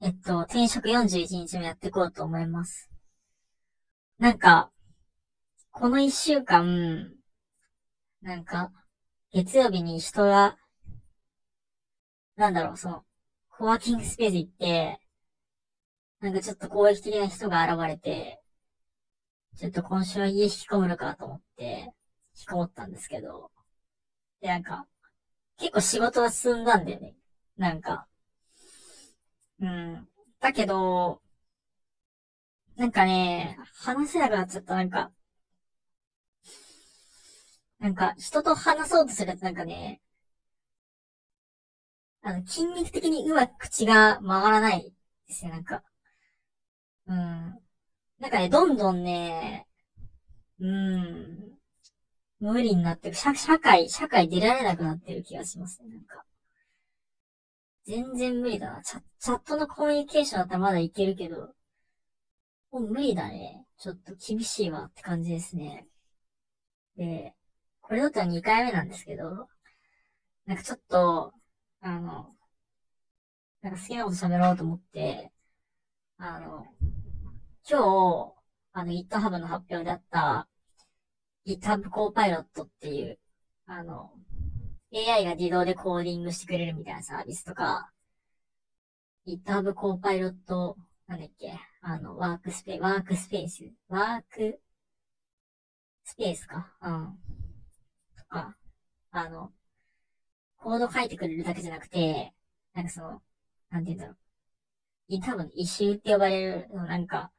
えっと、転職41日目やっていこうと思います。なんか、この一週間、なんか、月曜日に人が、なんだろう、その、コワーキングスペース行って、なんかちょっと攻撃的な人が現れて、ちょっと今週は家引きこむのかと思って、引きこもったんですけど、で、なんか、結構仕事は進んだんだよね。なんか。うん。だけど、なんかね、話せなくなっちゃった、なんか。なんか、人と話そうとするとなんかね、あの、筋肉的にうまく口が回らないですよ、なんか。うん。なんかね、どんどんね、うん、無理になってる。社会、社会出られなくなってる気がしますね、なんか。全然無理だな。チャチャットのコミュニケーションだったらまだいけるけど、もう無理だね。ちょっと厳しいわって感じですね。で、これだったら2回目なんですけど、なんかちょっと、あの、なんか好きなこと喋ろうと思って、あの、今日、あの GitHub の発表であった GitHub Copilot っていう、あの、AI が自動でコーディングしてくれるみたいなサービスとか、GitHub Copilot、なんだっけ、あの、ワークスペ、ワークスペース、ワークスペースかうん。とか、あの、コード書いてくれるだけじゃなくて、なんかその、なんて言うんだろう。GitHub のイシューって呼ばれる、なんか、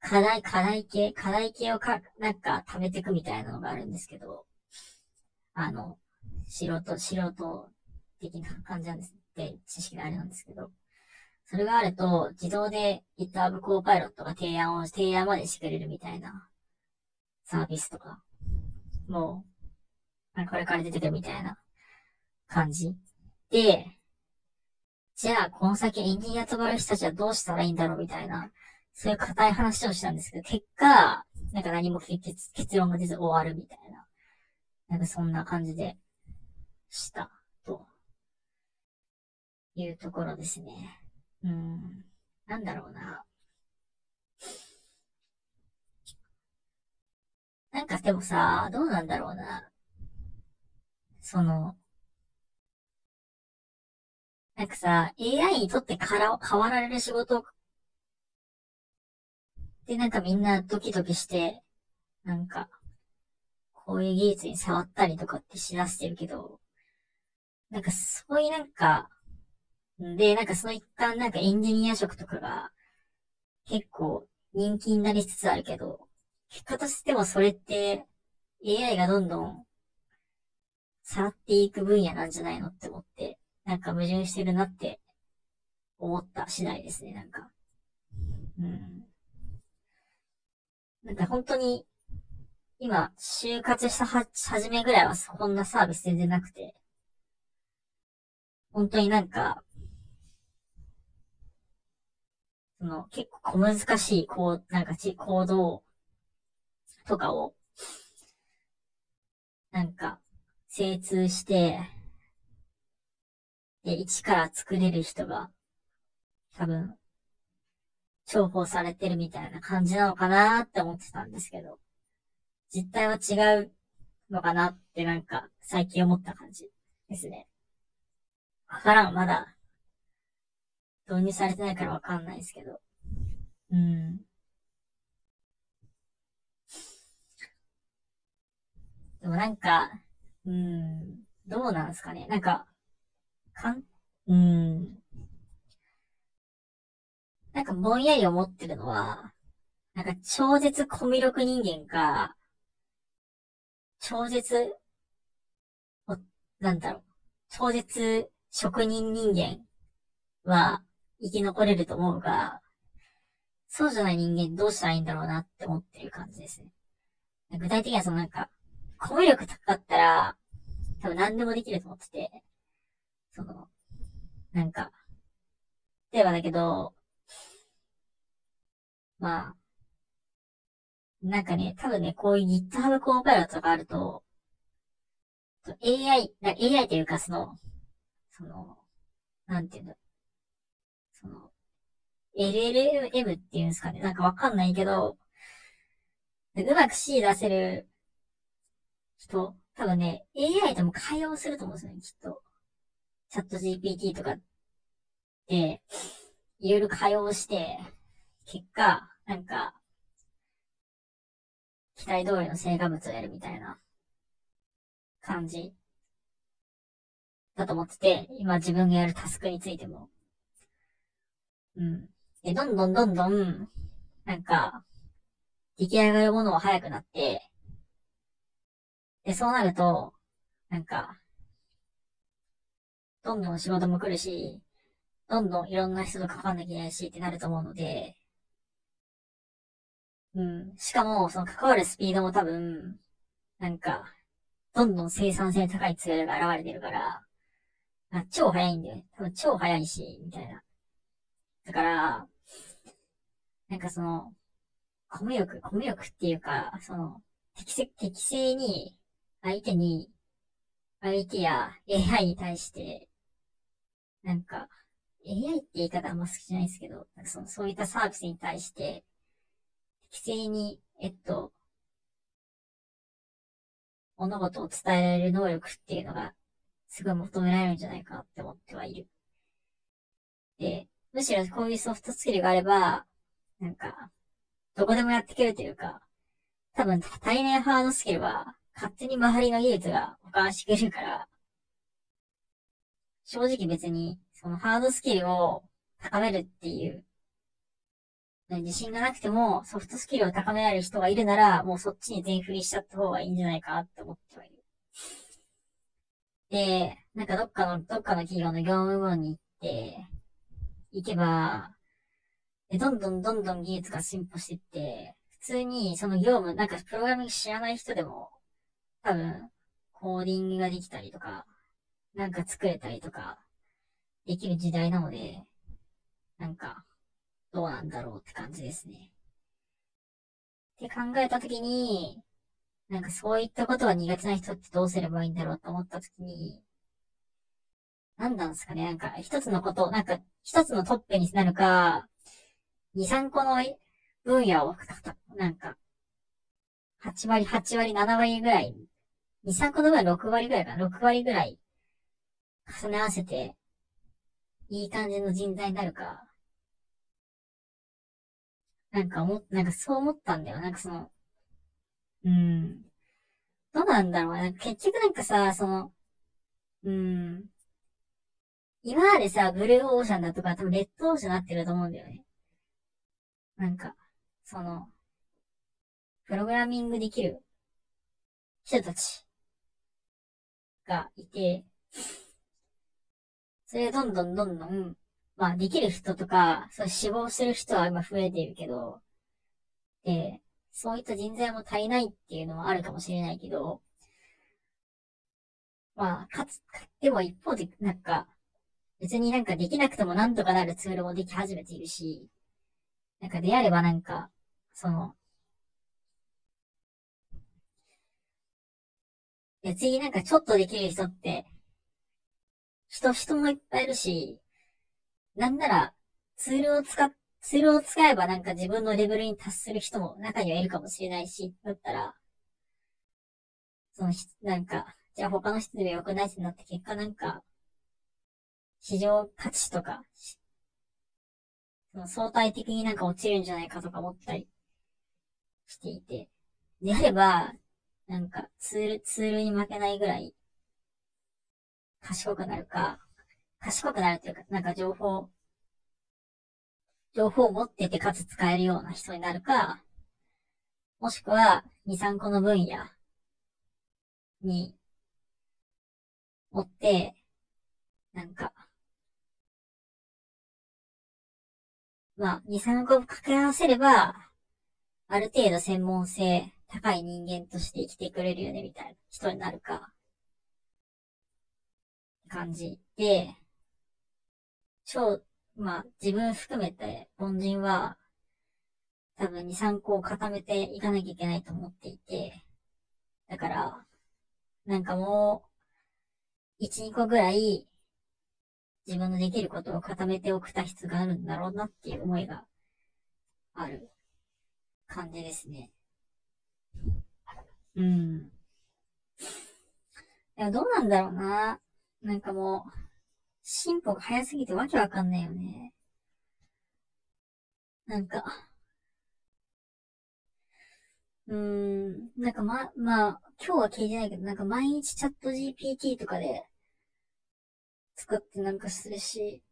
課題、課題系、課題系をか、なんか貯めていくみたいなのがあるんですけど、あの、素人、素人的な感じなんですって知識があれなんですけど、それがあると、自動で GitHub Copilot が提案を、提案までしてくれるみたいなサービスとか、もう、これから出てくるみたいな感じ。で、じゃあ、この先エンジニアとばる人たちはどうしたらいいんだろうみたいなそういう硬い話をしたんですけど、結果、なんか何も結結論が出ず終わるみたいな。なんかそんな感じでした。というところですね。うん。なんだろうな。なんかでもさ、どうなんだろうな。その、なんかさ、AI にとってから変わられる仕事で、なんかみんなドキドキして、なんか、こういう技術に触ったりとかってしだしてるけど、なんかそういうなんか、で、なんかその一環なんかエンジニア職とかが結構人気になりつつあるけど、結果としてもそれって AI がどんどん触っていく分野なんじゃないのって思って、なんか矛盾してるなって思った次第ですね、なんか。うん。なんか本当に、今、就活したは、初めぐらいはそんなサービス全然なくて、本当になんか、その、結構小難しい、こう、なんかち、行動とかを、なんか、精通して、で、一から作れる人が、多分、重宝されてるみたいな感じなのかなって思ってたんですけど、実態は違うのかなってなんか最近思った感じですね。わからん、まだ導入されてないからわかんないですけど。うん。でもなんか、うん、どうなんですかね。なんか、かん、うん、なんかぼんやり思ってるのは、なんか超絶コミュ力人間か、超絶、なんだろう、超絶職人人間は生き残れると思うが、そうじゃない人間どうしたらいいんだろうなって思ってる感じですね。具体的にはそのなんか、コミュ力高かったら、多分何でもできると思ってて、その、なんか、例えばだけど、まあ、なんかね、多分ね、こういう GitHub コーパイロットがあると、AI、AI というかその、その、なんていうんだ、その、LLM っていうんですかね。なんかわかんないけど、うまく C 出せる人、多分ね、AI とも会話をすると思うんですよね、きっと。チャット GPT とかで、いろいろ会話をして、結果、なんか、期待通りの成果物をやるみたいな感じだと思ってて、今自分がやるタスクについても。うん。で、どんどんどんどん、なんか、出来上がるものは早くなって、で、そうなると、なんか、どんどん仕事も来るし、どんどんいろんな人と関わんなきゃいけないしってなると思うので、うん。しかも、その関わるスピードも多分、なんか、どんどん生産性高いツールが現れてるから、あ超早いんだよね。多分超早いし、みたいな。だから、なんかその、コミュ力、コミュ力っていうか、その、適正、適正に、相手に、相手や AI に対して、なんか、AI って言い方あんま好きじゃないですけど、なんかそのそういったサービスに対して、適正に、えっと、物事を伝えられる能力っていうのが、すごい求められるんじゃないかって思ってはいる。で、むしろこういうソフトスキルがあれば、なんか、どこでもやっていけるというか、多分、対面ハードスキルは、勝手に周りの技術が保管してくれるから、正直別に、そのハードスキルを高めるっていう自信がなくてもソフトスキルを高められる人がいるなら、もうそっちに全振りしちゃった方がいいんじゃないかなって思ってはいる。で、なんかどっかの、どっかの企業の業務部門に行って、行けば、で、どんどんどんどん技術が進歩していって、普通にその業務、なんかプログラミング知らない人でも、多分、コーディングができたりとか、なんか作れたりとか、できる時代なので、なんか、どうなんだろうって感じですね。って考えたときに、なんかそういったことが苦手な人ってどうすればいいんだろうと思ったときに、何なんですかねなんか一つのこと、なんか一つのトップになるか、二、三個の分野を、なんか、8割、8割、7割ぐらい、二、三個の分野6割ぐらいかな、6割ぐらい重ね合わせて、いい感じの人材になるか、なんか思っ、なんかそう思ったんだよ。なんかその、うん。どうなんだろうなんか結局なんかさ、その、うん。今までさ、ブルーオーシャンだとか多分レッドオーシャンになってると思うんだよね。なんか、その、プログラミングできる人たちがいて、それでどんどんどんどんまあ、できる人とか、そう死亡する人は今増えているけど、で、そういった人材も足りないっていうのはあるかもしれないけど、まあ、かつ、でも一方で、なんか、別になんかできなくてもなんとかなるツールもでき始めているし、なんかであればなんか、その、別になんかちょっとできる人って、人、人もいっぱいいるし、なんなら、ツールを使っ、ツールを使えばなんか自分のレベルに達する人も中にはいるかもしれないし、だったら、そのひ、なんか、じゃあ他の人でも良くないってなって結果なんか、市場価値とか、その相対的になんか落ちるんじゃないかとか思ったりしていて。であれば、なんかツール、ツールに負けないぐらい賢くなるか、賢くなるというか、なんか情報、情報を持っててかつ使えるような人になるか、もしくは、2、3個の分野に持って、なんか、まあ、2、3個掛け合わせれば、ある程度専門性高い人間として生きてくれるよね、みたいな人になるか、感じで、超、まあ、自分含めて、凡人は、多分2、3個を固めていかなきゃいけないと思っていて、だから、なんかもう、1、2個ぐらい、自分のできることを固めておくた必要があるんだろうなっていう思いがある感じですね。うん。いや、どうなんだろうな。なんかもう、進歩が早すぎてわけわかんないよね。なんか、うーん、なんかま、まあ、今日は聞いてないけど、なんか毎日チャット GPT とかで使ってなんかするし、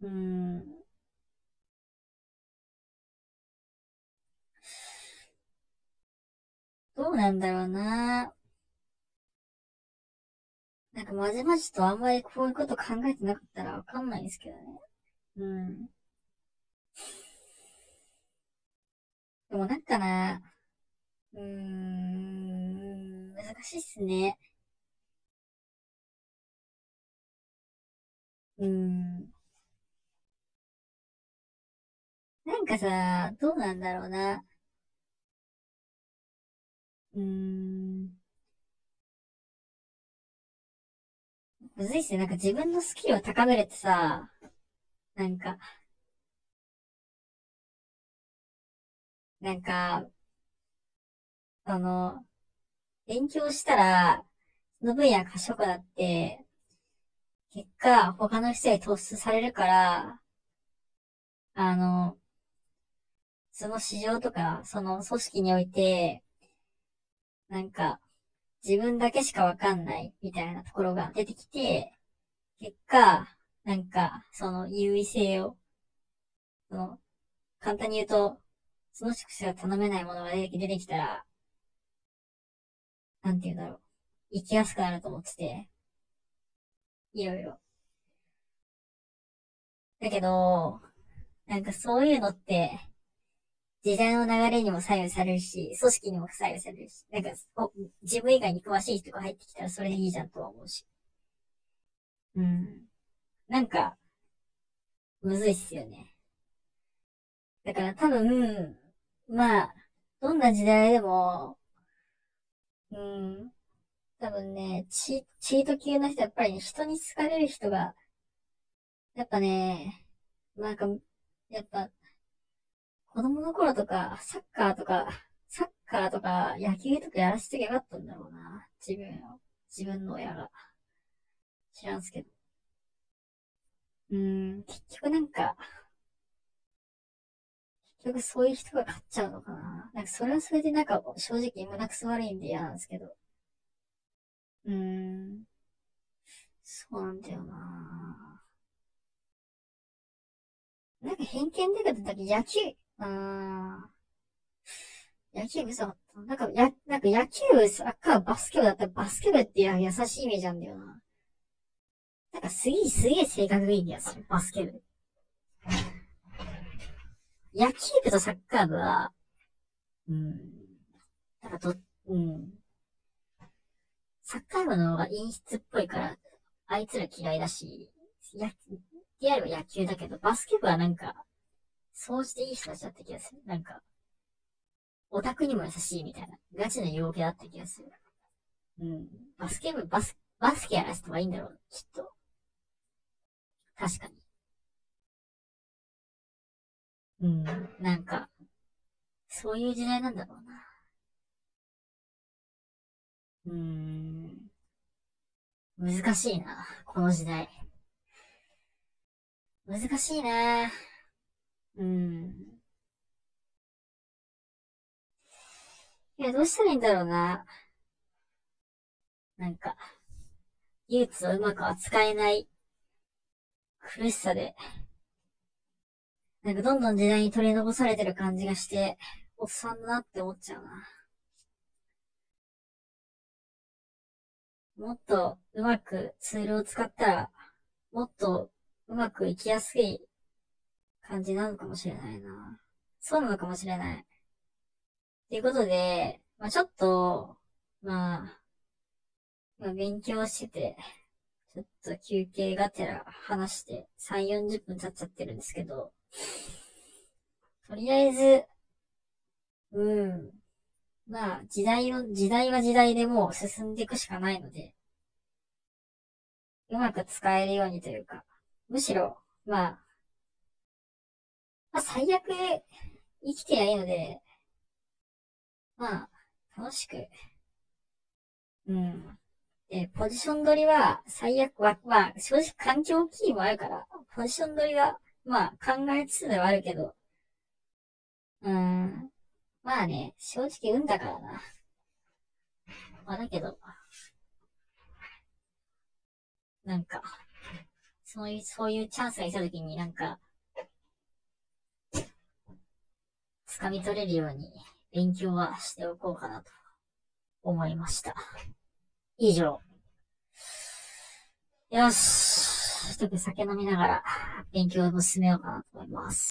うーん、どうなんだろうな。なんかまじまじとあんまりこういうこと考えてなかったらわかんないですけどね。うん。でもなんかな、うーん、難しいっすね。うーん。なんかさ、どうなんだろうな。うーん。むずいっすね。なんか自分のスキルを高めるってさ、なんか、なんか、あの、勉強したら、その分野賢くなって、結果、他の人に突出されるから、あの、その市場とか、その組織において、なんか、自分だけしかわかんないみたいなところが出てきて、結果、なんか、その優位性を、その、簡単に言うと、その人しか頼めないものが出てきたら、なんて言うんだろう。生きやすくなると思ってて、いろいろ。だけど、なんかそういうのって、時代の流れにも左右されるし、組織にも左右されるし、なんか、自分以外に詳しい人が入ってきたらそれでいいじゃんとは思うし。うん。なんか、むずいっすよね。だから多分、まあ、どんな時代でも、うん、多分ね、チ、チート級の人やっぱりね、人に好かれる人が、やっぱね、なんか、やっぱ、子供の頃とか、サッカーとか、サッカーとか、野球とかやらせてよかったんだろうな。自分を、自分の親が。知らんすけど。うーん、結局なんか、結局そういう人が勝っちゃうのかな。なんかそれはそれでなんか正直胸くそ悪いんで嫌なんですけど。うーん。そうなんだよななんか偏見でかった時野球、あー野球部さ、なんか、や、なんか野球部、サッカー、バスケ部だったらバスケ部って優しいイメージなんだよな。なんかすげえ、すげえ性格がいいんだよ、それ、バスケ部。野球部とサッカー部は、うん、なんかど、うん。サッカー部の方が陰湿っぽいから、あいつら嫌いだし、や、リアルは野球だけど、バスケ部はなんか、そうしていい人たちだった気がする。なんか、オタクにも優しいみたいな、ガチの陽気だった気がする。うん。バスケ部、バス、バスケやらせてもいいんだろう、きっと。確かに。うん、なんか、そういう時代なんだろうな。うーん、難しいな、この時代。難しいなうん。いや、どうしたらいいんだろうな。なんか、技術をうまく扱えない苦しさでなんかどんどん時代に取り残されてる感じがして、おっさんだなって思っちゃうな。もっとうまくツールを使ったら、もっとうまくいきやすい感じなのかもしれないな。そうなのかもしれない。ということで、まあちょっと、まあ、まあ勉強してて、ちょっと休憩がてら話して3、40分経っちゃってるんですけど、とりあえず、うん。まあ、時代の、時代は時代でもう進んでいくしかないので、うまく使えるようにというか、むしろ、まあ、まあ最悪生きてりゃいので、まあ、楽しく、うん。で、ポジション取りは最悪は、まあ、正直環境キーもあるから、ポジション取りは、まあ、考えつつではあるけど、うん。まあね、正直運だからな。まあだけど、なんか、そういう、そういうチャンスが来た時になんか、掴み取れるように勉強はしておこうかなと思いました。以上。よし。ちょっと酒飲みながら勉強を進めようかなと思います。